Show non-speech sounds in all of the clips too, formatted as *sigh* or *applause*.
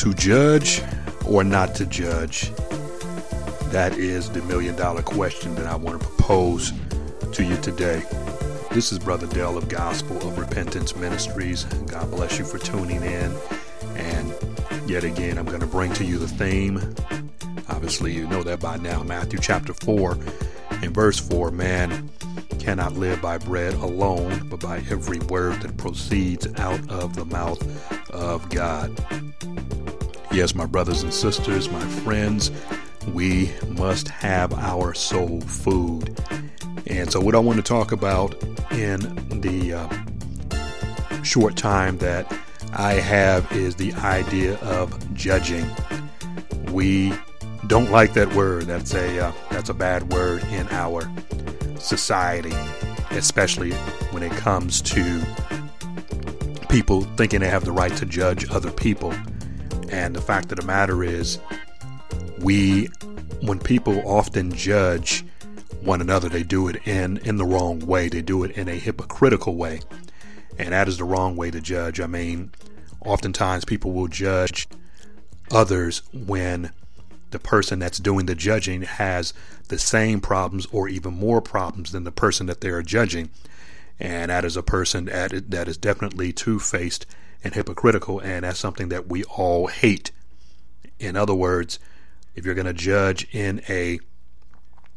To judge or not to judge? That is the million dollar question that I want to propose to you today. This is Brother Dell of Gospel of Repentance Ministries. God bless you for tuning in. And yet again, I'm going to bring to you the theme. Obviously, you know that by now. Matthew chapter 4 and verse 4 Man cannot live by bread alone, but by every word that proceeds out of the mouth of God. Yes, my brothers and sisters, my friends, we must have our soul food. And so, what I want to talk about in the uh, short time that I have is the idea of judging. We don't like that word. That's a uh, that's a bad word in our society, especially when it comes to people thinking they have the right to judge other people. And the fact of the matter is, we, when people often judge one another, they do it in, in the wrong way. They do it in a hypocritical way. And that is the wrong way to judge. I mean, oftentimes people will judge others when the person that's doing the judging has the same problems or even more problems than the person that they are judging. And that is a person that, that is definitely two faced and hypocritical, and that's something that we all hate. In other words, if you're going to judge in a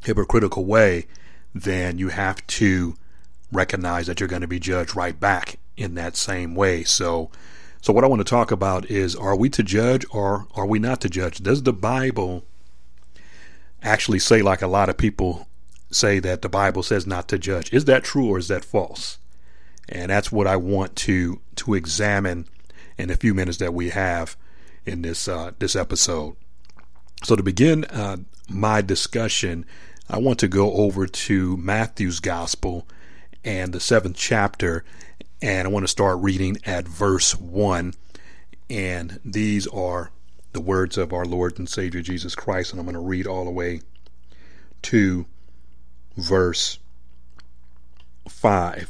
hypocritical way, then you have to recognize that you're going to be judged right back in that same way. So, so what I want to talk about is: Are we to judge, or are we not to judge? Does the Bible actually say, like a lot of people say, that the Bible says not to judge? Is that true, or is that false? And that's what I want to to examine in the few minutes that we have in this uh, this episode. So to begin uh, my discussion, I want to go over to Matthew's Gospel and the seventh chapter, and I want to start reading at verse one. And these are the words of our Lord and Savior Jesus Christ, and I'm going to read all the way to verse 5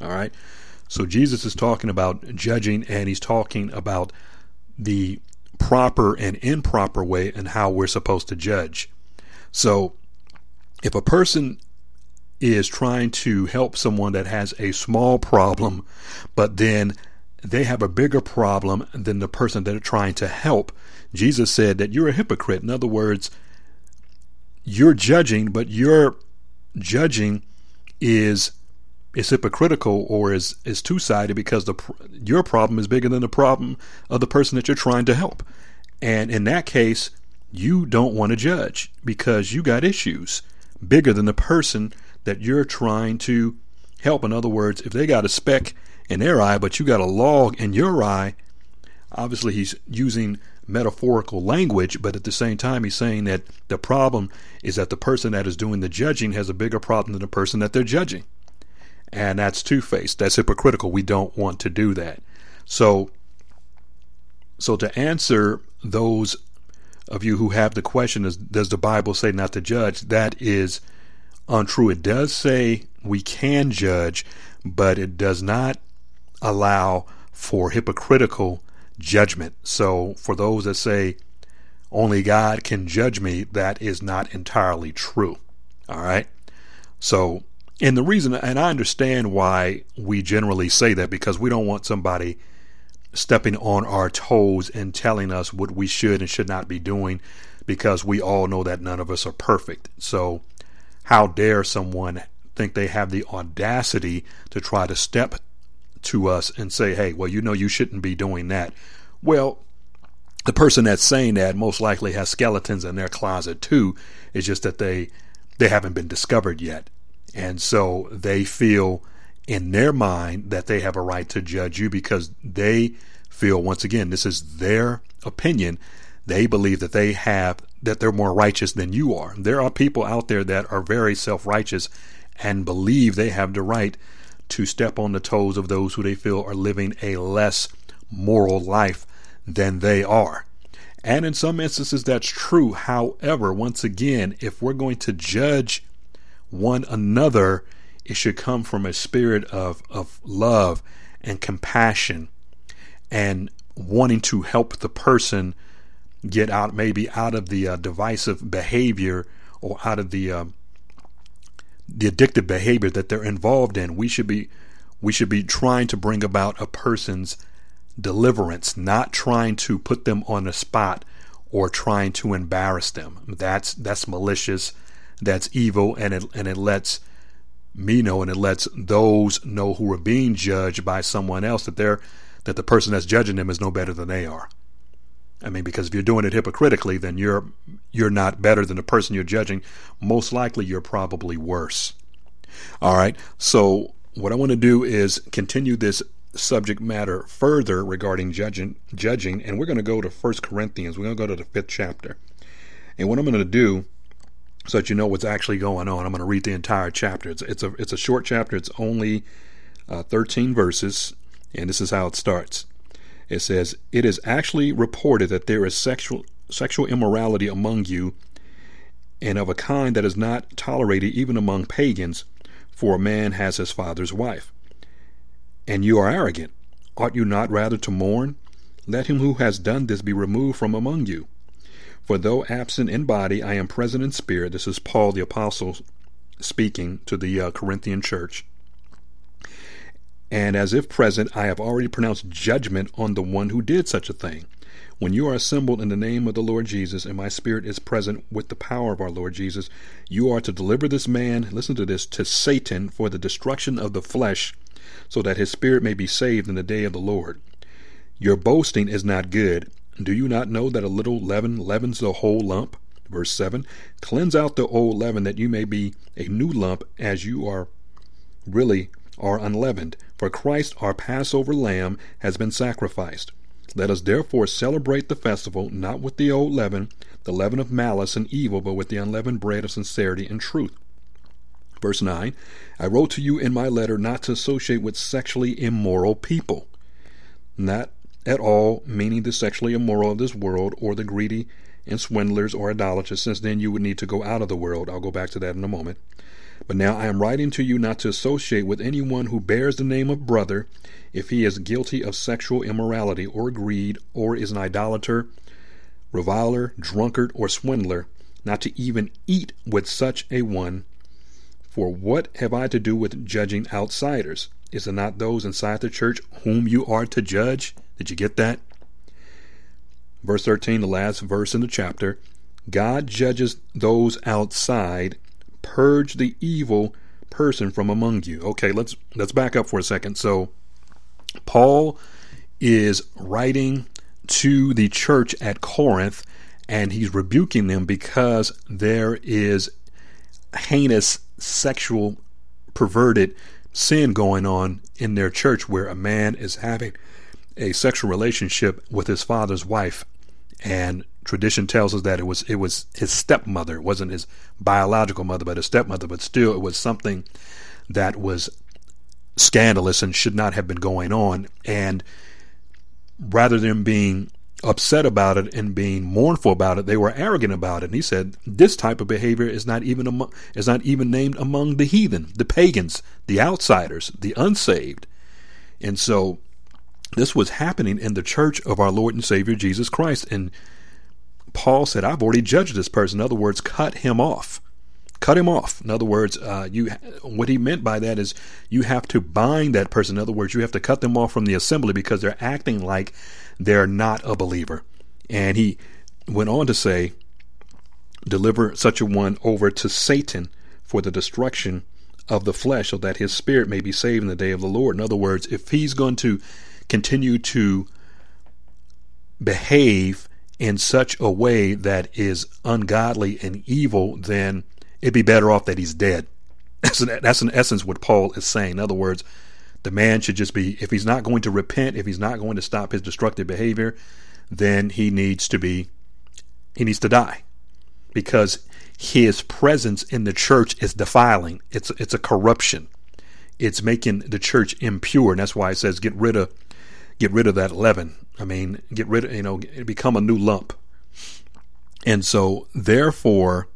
All right. So Jesus is talking about judging and he's talking about the proper and improper way and how we're supposed to judge. So if a person is trying to help someone that has a small problem, but then they have a bigger problem than the person that they're trying to help, Jesus said that you're a hypocrite. In other words, you're judging, but your judging is is hypocritical or is is two sided because the your problem is bigger than the problem of the person that you're trying to help, and in that case, you don't want to judge because you got issues bigger than the person that you're trying to help. In other words, if they got a speck in their eye, but you got a log in your eye, obviously he's using metaphorical language, but at the same time, he's saying that the problem is that the person that is doing the judging has a bigger problem than the person that they're judging. And that's two faced. That's hypocritical. We don't want to do that. So, so to answer those of you who have the question, is, does the Bible say not to judge? That is untrue. It does say we can judge, but it does not allow for hypocritical judgment. So, for those that say only God can judge me, that is not entirely true. All right. So, and the reason, and I understand why we generally say that because we don't want somebody stepping on our toes and telling us what we should and should not be doing because we all know that none of us are perfect. So, how dare someone think they have the audacity to try to step to us and say, hey, well, you know, you shouldn't be doing that. Well, the person that's saying that most likely has skeletons in their closet too. It's just that they they haven't been discovered yet. And so they feel in their mind that they have a right to judge you because they feel once again this is their opinion. They believe that they have that they're more righteous than you are. There are people out there that are very self-righteous and believe they have the right to step on the toes of those who they feel are living a less moral life than they are. And in some instances that's true. However once again if we're going to judge one another it should come from a spirit of, of love and compassion and wanting to help the person get out maybe out of the uh, divisive behavior or out of the uh, the addictive behavior that they're involved in. We should be we should be trying to bring about a person's deliverance not trying to put them on the spot or trying to embarrass them. That's that's malicious that's evil and it and it lets me know and it lets those know who are being judged by someone else that they're that the person that's judging them is no better than they are. I mean, because if you're doing it hypocritically, then you're you're not better than the person you're judging. Most likely, you're probably worse. All right. So what I want to do is continue this subject matter further regarding judging, judging, and we're going to go to First Corinthians. We're going to go to the fifth chapter, and what I'm going to do so that you know what's actually going on. I'm going to read the entire chapter. It's, it's a it's a short chapter. It's only uh, 13 verses, and this is how it starts. It says, "It is actually reported that there is sexual sexual immorality among you, and of a kind that is not tolerated even among pagans, for a man has his father's wife. And you are arrogant. Ought you not rather to mourn? Let him who has done this be removed from among you." For though absent in body, I am present in spirit. This is Paul the Apostle speaking to the uh, Corinthian church. And as if present, I have already pronounced judgment on the one who did such a thing. When you are assembled in the name of the Lord Jesus, and my spirit is present with the power of our Lord Jesus, you are to deliver this man, listen to this, to Satan for the destruction of the flesh, so that his spirit may be saved in the day of the Lord. Your boasting is not good. Do you not know that a little leaven leavens the whole lump? Verse 7 Cleanse out the old leaven that you may be a new lump as you are really are unleavened. For Christ, our Passover lamb, has been sacrificed. Let us therefore celebrate the festival not with the old leaven, the leaven of malice and evil, but with the unleavened bread of sincerity and truth. Verse 9 I wrote to you in my letter not to associate with sexually immoral people, not at all, meaning the sexually immoral of this world, or the greedy and swindlers or idolaters, since then you would need to go out of the world. I'll go back to that in a moment. But now I am writing to you not to associate with anyone who bears the name of brother if he is guilty of sexual immorality or greed, or is an idolater, reviler, drunkard, or swindler, not to even eat with such a one. For what have I to do with judging outsiders? Is it not those inside the church whom you are to judge? Did you get that? Verse 13, the last verse in the chapter. God judges those outside. Purge the evil person from among you. Okay, let's let's back up for a second. So Paul is writing to the church at Corinth and he's rebuking them because there is heinous sexual perverted sin going on in their church where a man is having a sexual relationship with his father's wife, and tradition tells us that it was it was his stepmother. It wasn't his biological mother, but his stepmother. But still, it was something that was scandalous and should not have been going on. And rather than being upset about it and being mournful about it, they were arrogant about it. And he said, "This type of behavior is not even among, is not even named among the heathen, the pagans, the outsiders, the unsaved." And so this was happening in the church of our Lord and Savior Jesus Christ. And Paul said, I've already judged this person. In other words, cut him off. Cut him off. In other words, uh, you what he meant by that is you have to bind that person. In other words, you have to cut them off from the assembly because they're acting like they're not a believer. And he went on to say, deliver such a one over to Satan for the destruction of the flesh so that his spirit may be saved in the day of the Lord. In other words, if he's going to continue to behave in such a way that is ungodly and evil, then it'd be better off that he's dead. That's in, that's in essence what Paul is saying. In other words, The man should just be, if he's not going to repent, if he's not going to stop his destructive behavior, then he needs to be, he needs to die because his presence in the church is defiling. It's, it's a corruption. It's making the church impure. And that's why it says get rid of, get rid of that leaven. I mean, get rid of, you know, become a new lump. And so, therefore,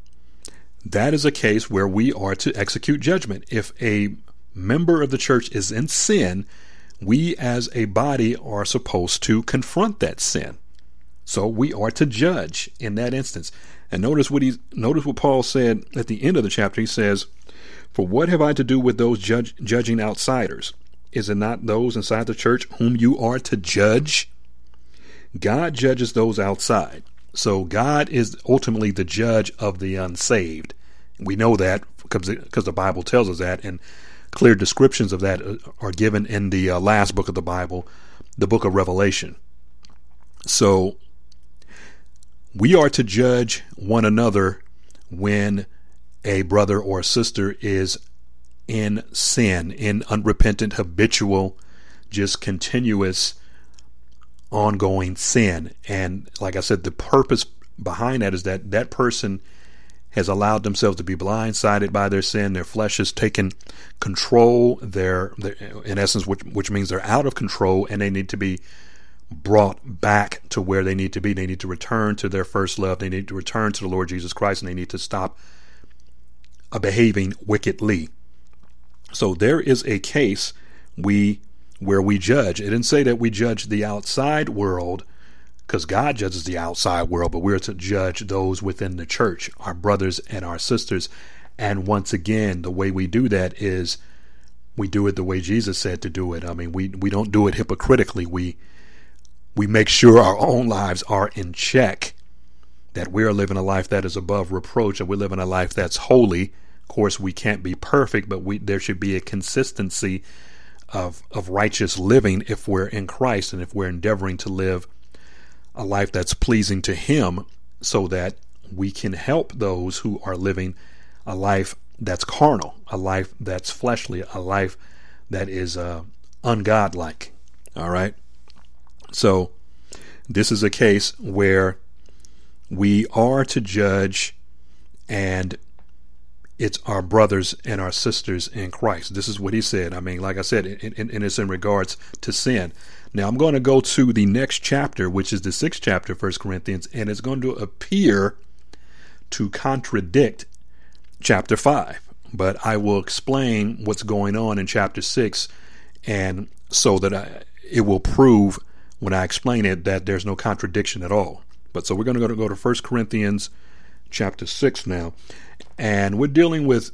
that is a case where we are to execute judgment. If a member of the church is in sin, we as a body are supposed to confront that sin. So we are to judge in that instance. And notice what he notice what Paul said at the end of the chapter. He says, "For what have I to do with those judge, judging outsiders? Is it not those inside the church whom you are to judge? God judges those outside. So God is ultimately the judge of the unsaved. We know that because the Bible tells us that, and clear descriptions of that uh, are given in the uh, last book of the Bible, the book of Revelation. So we are to judge one another when a brother or sister is in sin, in unrepentant, habitual, just continuous, ongoing sin. And like I said, the purpose behind that is that that person has allowed themselves to be blindsided by their sin. Their flesh has taken control. They're, they're, in essence, which, which means they're out of control and they need to be brought back to where they need to be. They need to return to their first love. They need to return to the Lord Jesus Christ and they need to stop behaving wickedly. So there is a case we where we judge. It didn't say that we judge the outside world because God judges the outside world, but we're to judge those within the church, our brothers and our sisters. And once again, the way we do that is we do it the way Jesus said to do it. I mean, we, we don't do it hypocritically. We we make sure our own lives are in check, that we're living a life that is above reproach, and we're living a life that's holy. Course, we can't be perfect, but we there should be a consistency of of righteous living if we're in Christ and if we're endeavoring to live a life that's pleasing to Him so that we can help those who are living a life that's carnal, a life that's fleshly, a life that is uh, ungodlike. All right? So, this is a case where we are to judge, and it's our brothers and our sisters in Christ. This is what he said. I mean, like I said, and it's in regards to sin. Now I'm going to go to the next chapter, which is the sixth chapter, First Corinthians, and it's going to appear to contradict chapter five. But I will explain what's going on in chapter six, and so that I, it will prove when I explain it that there's no contradiction at all. But so we're going to go to First Corinthians chapter six now, and we're dealing with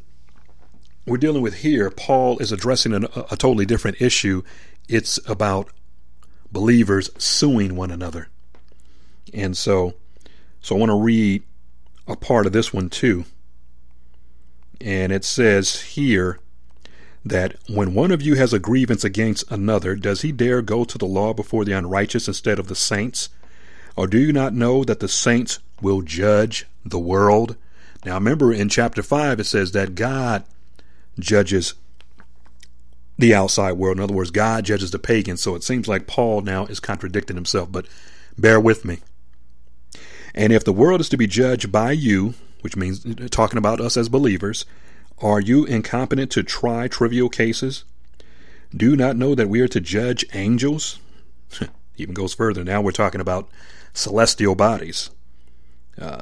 we're dealing with here. Paul is addressing a, a totally different issue. It's about believers suing one another. And so, so I want to read a part of this one too. And it says here that when one of you has a grievance against another, does he dare go to the law before the unrighteous instead of the saints? Or do you not know that the saints will judge the world? Now remember in chapter 5 it says that God judges the outside world. In other words, God judges the pagans. So it seems like Paul now is contradicting himself, but bear with me. And if the world is to be judged by you, which means talking about us as believers, are you incompetent to try trivial cases? Do you not know that we are to judge angels? *laughs* Even goes further. Now we're talking about celestial bodies. Uh,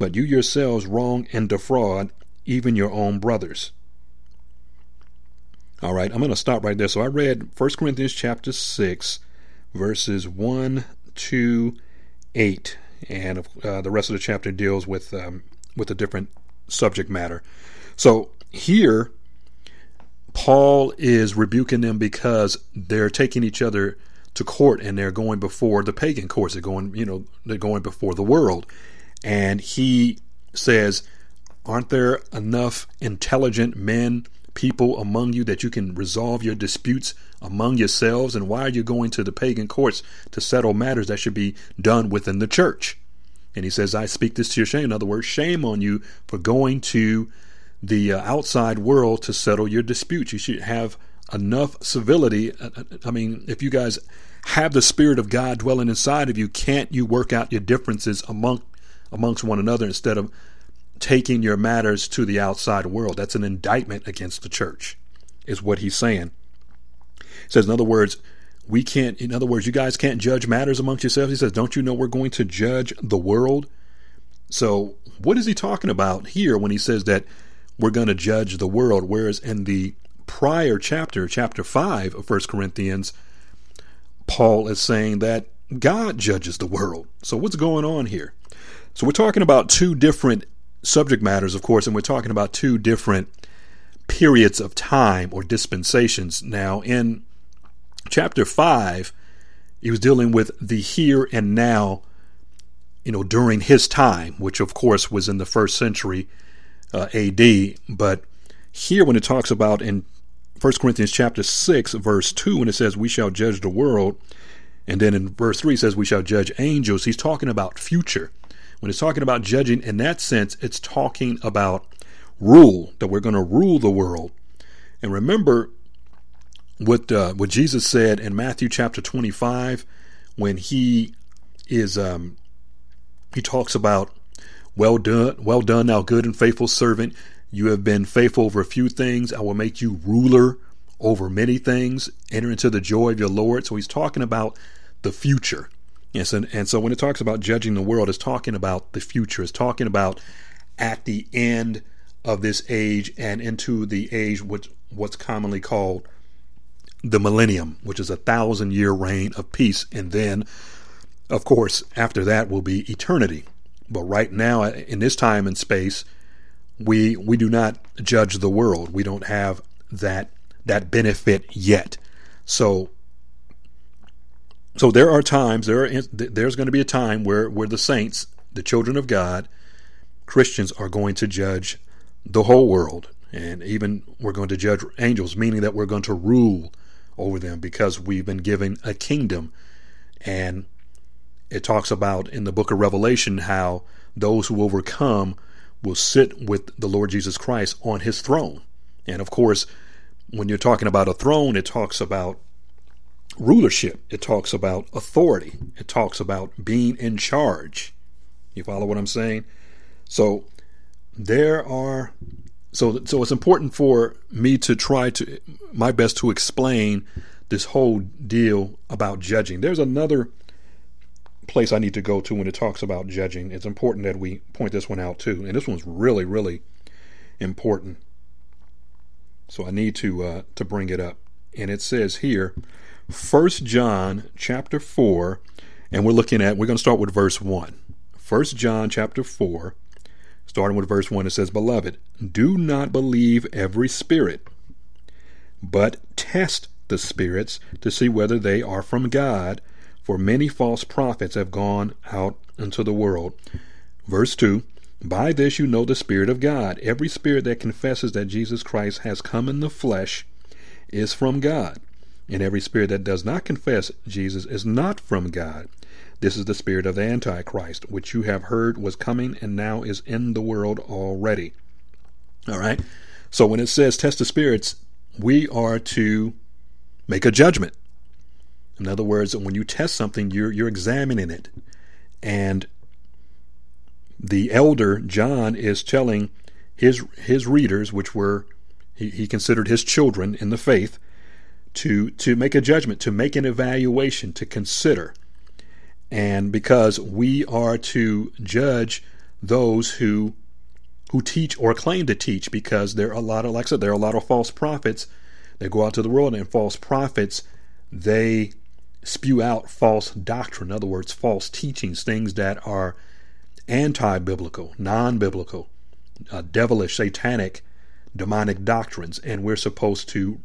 But you yourselves wrong and defraud even your own brothers. All right, I'm going to stop right there. So I read 1 Corinthians chapter 6, verses 1 to 8, and uh, the rest of the chapter deals with um, with a different subject matter. So here, Paul is rebuking them because they're taking each other to court and they're going before the pagan courts. They're going, you know, they're going before the world. And he says, Aren't there enough intelligent men, people among you that you can resolve your disputes among yourselves? And why are you going to the pagan courts to settle matters that should be done within the church? And he says, I speak this to your shame. In other words, shame on you for going to the uh, outside world to settle your disputes. You should have enough civility. Uh, uh, I mean, if you guys have the Spirit of God dwelling inside of you, can't you work out your differences among amongst one another instead of taking your matters to the outside world? That's an indictment against the church, is what he's saying. He says, in other words, we can't. In other words, you guys can't judge matters amongst yourselves. He says, don't you know we're going to judge the world? So, what is he talking about here when he says that we're going to judge the world? Whereas in the prior chapter, chapter 5 of 1 Corinthians, Paul is saying that God judges the world. So, what's going on here? So, we're talking about two different subject matters, of course, and we're talking about two different periods of time or dispensations. Now, in chapter 5, he was dealing with the here and now, you know, during his time, which of course was in the first century uh, AD. But here, when it talks about in 1 Corinthians chapter 6, verse 2, when it says, We shall judge the world, and then in verse 3 says, We shall judge angels, he's talking about future. When it's talking about judging in that sense, it's talking about rule, that we're going to rule the world. And remember what uh, what Jesus said in Matthew chapter 25 when he is um, he talks about well done, well done, thou good and faithful servant. You have been faithful over a few things. I will make you ruler over many things. Enter into the joy of your Lord. So he's talking about the future. Yes, and, and so when it talks about judging the world, it's talking about the future. It's talking about at the end of this age and into the age which what's commonly called the millennium, which is a thousand year reign of peace. And then, of course, after that will be eternity. But right now, uh, in this time and space, we we do not judge the world. We don't have that that benefit yet. So so there are times there are, there's going to be a time where where the saints, the children of God, Christians are going to judge the whole world and even we're going to judge angels meaning that we're going to rule over them because we've been given a kingdom and it talks about in the book of Revelation how those who overcome will sit with the Lord Jesus Christ on his throne. And of course, when you're talking about a throne, it talks about rulership, it talks about authority, it talks about being in charge. You follow what I'm saying? So there are so so it's important for me to try to my best to explain this whole deal about judging. There's another place I need to go to when it talks about judging. It's important that we point this one out too. And this one's really, really important. So I need to uh, to bring it up. And it says here, First John chapter four, and we're looking at we're going to start with verse one. First John chapter four, starting with verse one, it says, Beloved, do not believe every spirit, but test the spirits to see whether they are from God for many false prophets have gone out into the world. Verse 2 By this you know the Spirit of God. Every spirit that confesses that Jesus Christ has come in the flesh is from God. And every spirit that does not confess Jesus is not from God. This is the spirit of the Antichrist, which you have heard was coming and now is in the world already. All right? So when it says test the spirits, we are to make a judgment. In other words, when you test something, you're you're examining it. And the elder John is telling his his readers, which were he, he considered his children in the faith, to to make a judgment, to make an evaluation, to consider. And because we are to judge those who who teach or claim to teach, because there are a lot of like I said, there are a lot of false prophets that go out to the world and false prophets they spew out false doctrine, in other words, false teachings, things that are anti biblical, non biblical, uh, devilish, satanic demonic doctrines, and we're supposed to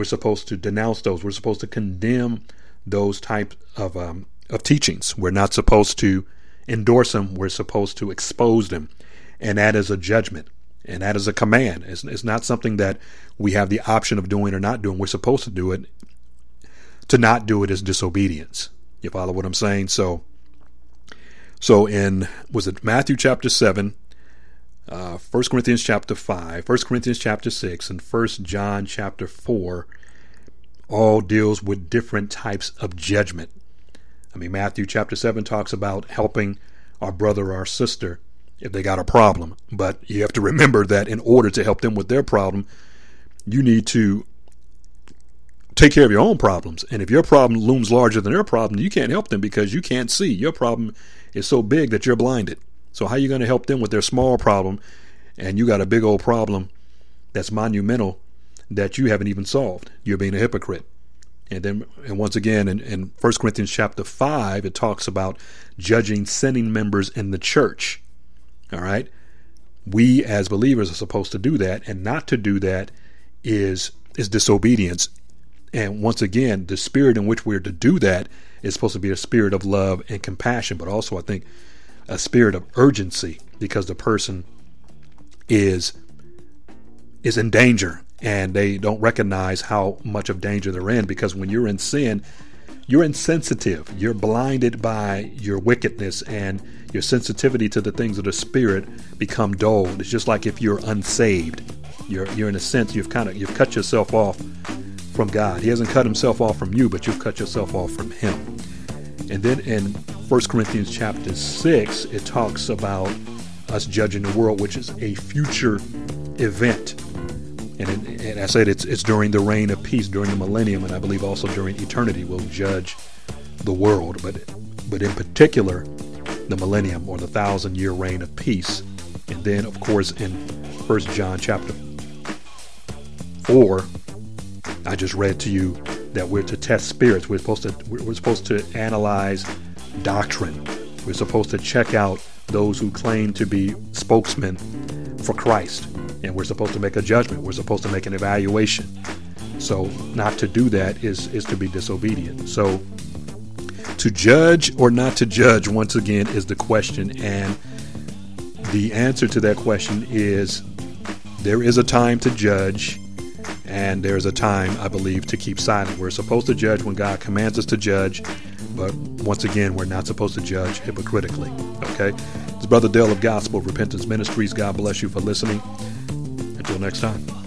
we're supposed to denounce those. We're supposed to condemn those types of um, of teachings. We're not supposed to endorse them. We're supposed to expose them, and that is a judgment, and that is a command. It's, it's not something that we have the option of doing or not doing. We're supposed to do it. To not do it is disobedience. You follow what I'm saying? So, so in was it Matthew chapter seven, uh, 1 Corinthians chapter 5, 1 Corinthians chapter 6, and 1 John chapter 4 all deals with different types of judgment. I mean, Matthew chapter 7 talks about helping our brother or our sister if they got a problem. But you have to remember that in order to help them with their problem, you need to take care of your own problems. And if your problem looms larger than their problem, you can't help them because you can't see. Your problem is so big that you're blinded. So how are you going to help them with their small problem and you got a big old problem that's monumental that you haven't even solved? You're being a hypocrite. And then and once again in, in 1 Corinthians chapter 5 it talks about judging sinning members in the church. All right? We as believers are supposed to do that and not to do that is is disobedience. And once again, the spirit in which we're to do that is supposed to be a spirit of love and compassion, but also I think a spirit of urgency because the person is is in danger and they don't recognize how much of danger they're in because when you're in sin you're insensitive. You're blinded by your wickedness and your sensitivity to the things of the spirit become dulled. It's just like if you're unsaved. You're you're in a sense you've kind of you've cut yourself off from God. He hasn't cut himself off from you but you've cut yourself off from him. And then in 1 Corinthians chapter 6, it talks about us judging the world, which is a future event. And, it, and I said it's, it's during the reign of peace, during the millennium, and I believe also during eternity, we'll judge the world. But, but in particular, the millennium or the thousand year reign of peace. And then, of course, in 1 John chapter 4, I just read to you that we're to test spirits. We're supposed to we're supposed to analyze doctrine. We're supposed to check out those who claim to be spokesmen for Christ, and we're supposed to make a judgment. We're supposed to make an evaluation. So, not to do that is is to be disobedient. So, to judge or not to judge, once again, is the question, and the answer to that question is there is a time to judge and there's a time, I believe, to keep silent. We're supposed to judge when God commands us to judge, but once again, we're not supposed to judge hypocritically. Okay? It's Brother Dale of Gospel Repentance Ministries. God bless you for listening. Until next time.